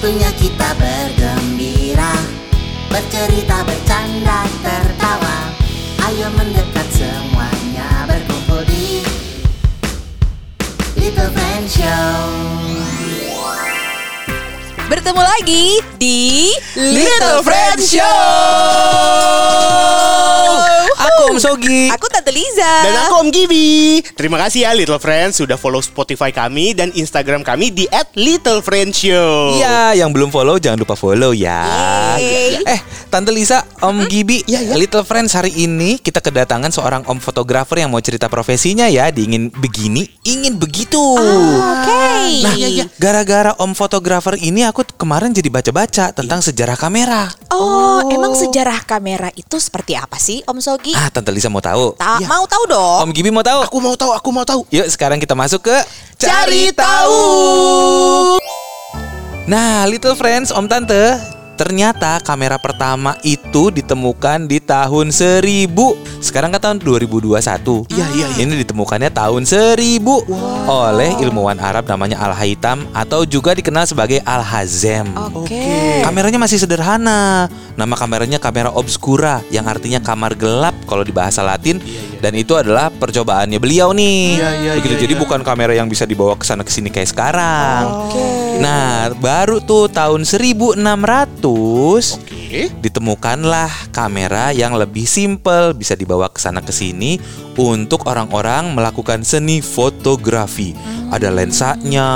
Waktunya kita bergembira Bercerita, bercanda, tertawa. Ayo mendekat semuanya berkumpul di Little Friend Show. Bertemu lagi di Little Friend Show. Aku Om Sogi. Aku Tante Liza. Dan aku Om Gibi. Terima kasih ya Little Friends sudah follow Spotify kami dan Instagram kami di @littlefriendshow. Iya, yang belum follow jangan lupa follow ya. Yeay. Eh, Tante Lisa, Om Gibi, Little Friends hari ini kita kedatangan seorang om fotografer yang mau cerita profesinya ya, di ingin begini, ingin begitu. Oke. Nah, gara-gara om fotografer ini aku kemarin jadi baca-baca tentang sejarah kamera. Oh, emang sejarah kamera itu seperti apa sih, Om Sogi? Ah, Tante Lisa mau tahu? Ta- Mau tahu dong? Om Gibi mau tahu? Aku mau tahu, aku mau tahu. Yuk sekarang kita masuk ke Cari tahu. Nah, Little Friends, Om Tante, ternyata kamera pertama itu ditemukan di tahun 1000. Sekarang kan tahun 2021. Iya, iya, iya. Ini ditemukannya tahun 1000 oleh ilmuwan Arab namanya Al-Haytham atau juga dikenal sebagai Al-Hazem. Oke. Kameranya masih sederhana. Nama kameranya kamera obscura yang artinya kamar gelap kalau di bahasa Latin dan itu adalah percobaannya beliau nih. Iya, iya, Begitu. iya, Jadi iya. bukan kamera yang bisa dibawa ke sana ke sini kayak sekarang. Oke. Nah, baru tuh tahun 1600 Oke. ditemukanlah kamera yang lebih simpel bisa dibawa ke sana ke sini untuk orang-orang melakukan seni fotografi. Ada lensanya,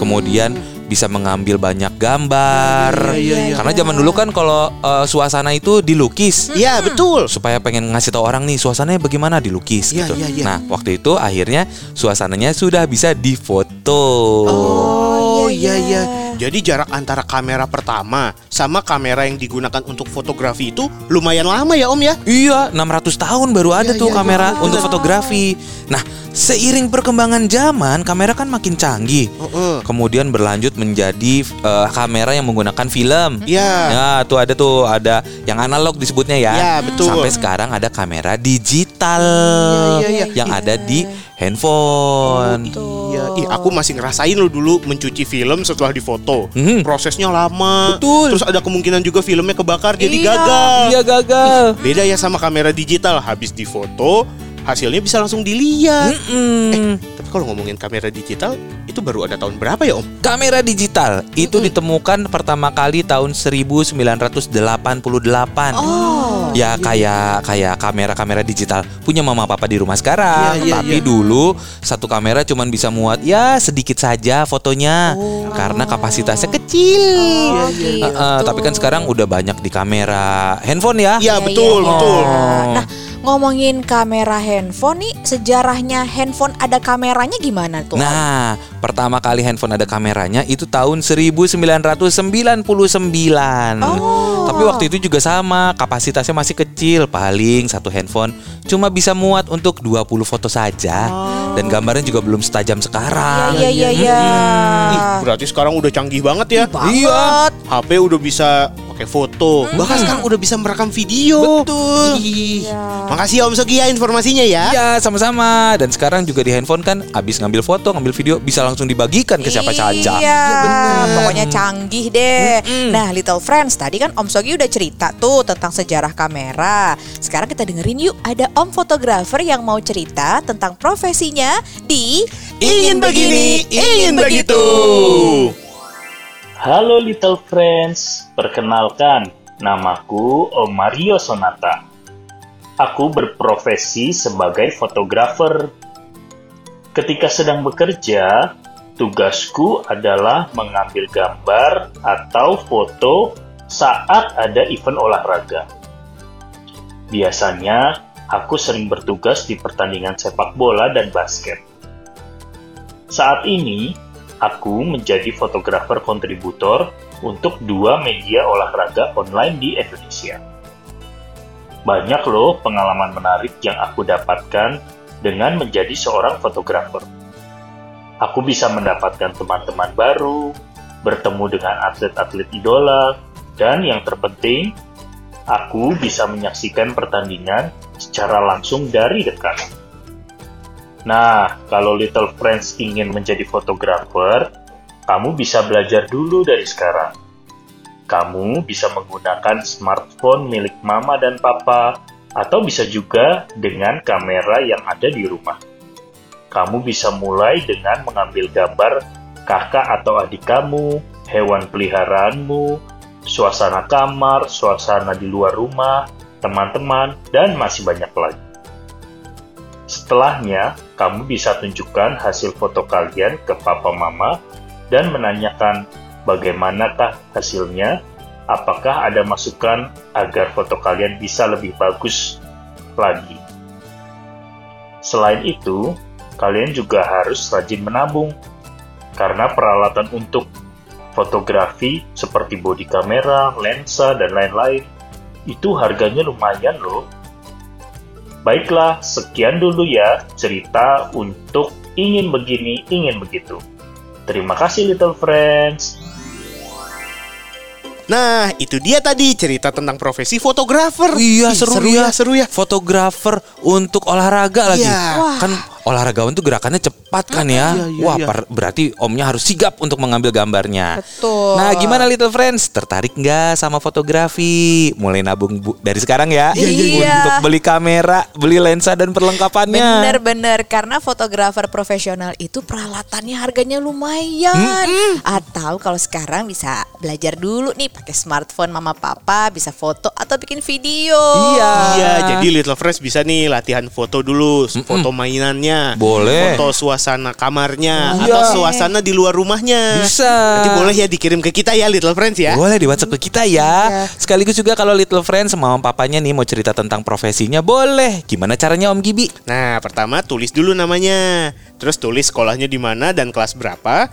kemudian bisa mengambil banyak gambar. Iya, iya, iya. Karena zaman dulu kan kalau eh, suasana itu dilukis. Iya, betul. Supaya pengen ngasih tahu orang nih suasananya bagaimana dilukis Iya, gitu. iya. Nah, waktu itu akhirnya suasananya sudah bisa difoto. Oh, iya, iya, iya. iya. Jadi jarak antara kamera pertama sama kamera yang digunakan untuk fotografi itu lumayan lama ya Om ya? Iya, 600 tahun baru ada Iya, tuh iya, kamera iya, untuk fotografi. Nah, seiring perkembangan zaman, kamera kan makin canggih. Heeh. Kemudian berlanjut menjadi eh, kamera yang menggunakan film. Iya. Ya, tuh ada tuh ada yang analog disebutnya ya. Iya, betul. Sampai sekarang ada kamera digital Iya, iya, iya. yang ada di handphone. Iya, ih aku masih ngerasain lo dulu mencuci film setelah difoto. Mhm. Prosesnya lama. Betul. Terus ada kemungkinan juga filmnya kebakar jadi Iya. gagal. Iya gagal. Beda ya sama kamera digital, habis difoto hasilnya bisa langsung dilihat. Mm-mm. Tapi kalau ngomongin kamera digital, itu baru ada tahun berapa ya Om? Kamera digital itu ditemukan pertama kali tahun 1988. Oh. Ya kayak kayak kamera-kamera digital punya mama papa di rumah sekarang. Iya, iya, Tapi iya. dulu satu kamera cuman bisa muat ya sedikit saja fotonya karena kapasitasnya kecil. Oh, Eh, eh, tapi kan sekarang udah banyak di kamera handphone ya. Iya, betul, betul. Nah, ngomongin kamera handphone nih, sejarahnya handphone ada kameranya gimana tuh? Nah, pertama kali handphone ada kameranya itu tahun 1999. Oh. Tapi waktu itu juga sama, kapasitasnya masih kecil, paling satu handphone cuma bisa muat untuk 20 foto saja. Dan gambarnya juga belum setajam sekarang. Iya, iya, iya. Ih, berarti sekarang udah canggih banget ya. Banget. HP udah bisa pakai foto, bahkan sekarang udah bisa merekam video. Betul. Ih, Iya. Makasih ya Om Sogi ya informasinya ya. Iya, sama-sama. Dan sekarang juga di handphone kan abis ngambil foto, ngambil video bisa langsung dibagikan ke siapa saja. Iya, pokoknya canggih deh. Nah, Little Friends, tadi kan Om Sogi udah cerita tuh tentang sejarah kamera. Sekarang kita dengerin yuk, ada Om fotografer yang mau cerita tentang profesinya di Ingin begini, ingin begitu. Halo Little Friends, perkenalkan, namaku Om Mario Sonata. Aku berprofesi sebagai fotografer. Ketika sedang bekerja, tugasku adalah mengambil gambar atau foto saat ada event olahraga. Biasanya, aku sering bertugas di pertandingan sepak bola dan basket. Saat ini, aku menjadi fotografer kontributor untuk dua media olahraga online di Indonesia. Banyak loh pengalaman menarik yang aku dapatkan dengan menjadi seorang fotografer. Aku bisa mendapatkan teman-teman baru, bertemu dengan atlet-atlet idola, dan yang terpenting, aku bisa menyaksikan pertandingan secara langsung dari dekat. Nah, kalau Little Friends ingin menjadi fotografer, kamu bisa belajar dulu dari sekarang. Kamu bisa menggunakan smartphone milik mama dan papa, atau bisa juga dengan kamera yang ada di rumah. Kamu bisa mulai dengan mengambil gambar kakak atau adik kamu, hewan peliharaanmu, suasana kamar, suasana di luar rumah, teman-teman, dan masih banyak lagi. Setelahnya, kamu bisa tunjukkan hasil foto kalian ke papa mama dan menanyakan bagaimanakah hasilnya, apakah ada masukan agar foto kalian bisa lebih bagus lagi. Selain itu, kalian juga harus rajin menabung, karena peralatan untuk fotografi seperti bodi kamera, lensa, dan lain-lain itu harganya lumayan loh. Baiklah, sekian dulu ya cerita untuk ingin begini, ingin begitu. Terima kasih Little Friends. Nah, itu dia tadi cerita tentang profesi fotografer. Iya seru, seru ya. ya, seru ya. Fotografer untuk olahraga lagi. Iya. Wah. Kan olahragawan tuh gerakannya cepat kan ya. iya, iya, Wah, iya. per- berarti omnya harus sigap untuk mengambil gambarnya. Betul. Nah, gimana Little Friends? Tertarik nggak sama fotografi? Mulai nabung bu- dari sekarang ya. Iya, iya, iya. Untuk beli kamera, beli lensa dan perlengkapannya. Bener-bener karena fotografer profesional itu peralatannya harganya lumayan. Atau kalau sekarang bisa belajar dulu nih pakai smartphone mama papa bisa foto atau bikin video. Iya. Iya, jadi Little Fresh bisa nih latihan foto dulu, foto mainannya, Boleh. foto suasana kamarnya, Iya. atau suasana di luar rumahnya. Bisa. Nanti boleh ya dikirim ke kita ya Little Friends ya. Boleh di WhatsApp ke kita ya. Sekaligus juga kalau Little Friends mama papanya nih mau cerita tentang profesinya boleh. Gimana caranya Om Gibi? Nah, pertama tulis dulu namanya. Terus tulis sekolahnya di mana dan kelas berapa.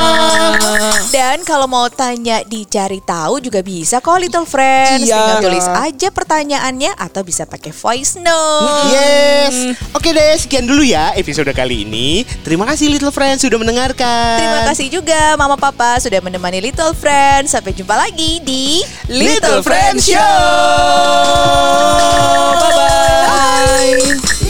Dan kalau mau tanya dicari tahu juga bisa kok Little Friends. Iya. Tinggal tulis aja pertanyaannya atau bisa pakai voice note. Yes. Oke deh, sekian dulu ya episode kali ini. Terima kasih Little Friends sudah mendengarkan. Terima kasih juga Mama Papa sudah menemani Little Friends. Sampai jumpa lagi di Little Friends Show. Bye bye.